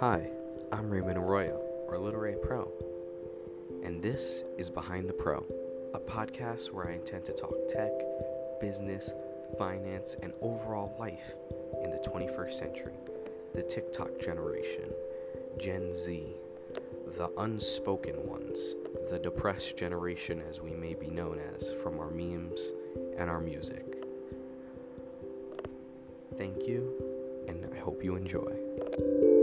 Hi, I'm Raymond Arroyo, or literary Pro, and this is Behind the Pro, a podcast where I intend to talk tech, business, finance, and overall life in the 21st century, the TikTok generation, Gen Z, the unspoken ones, the depressed generation as we may be known as from our memes and our music. Thank you, and I hope you enjoy.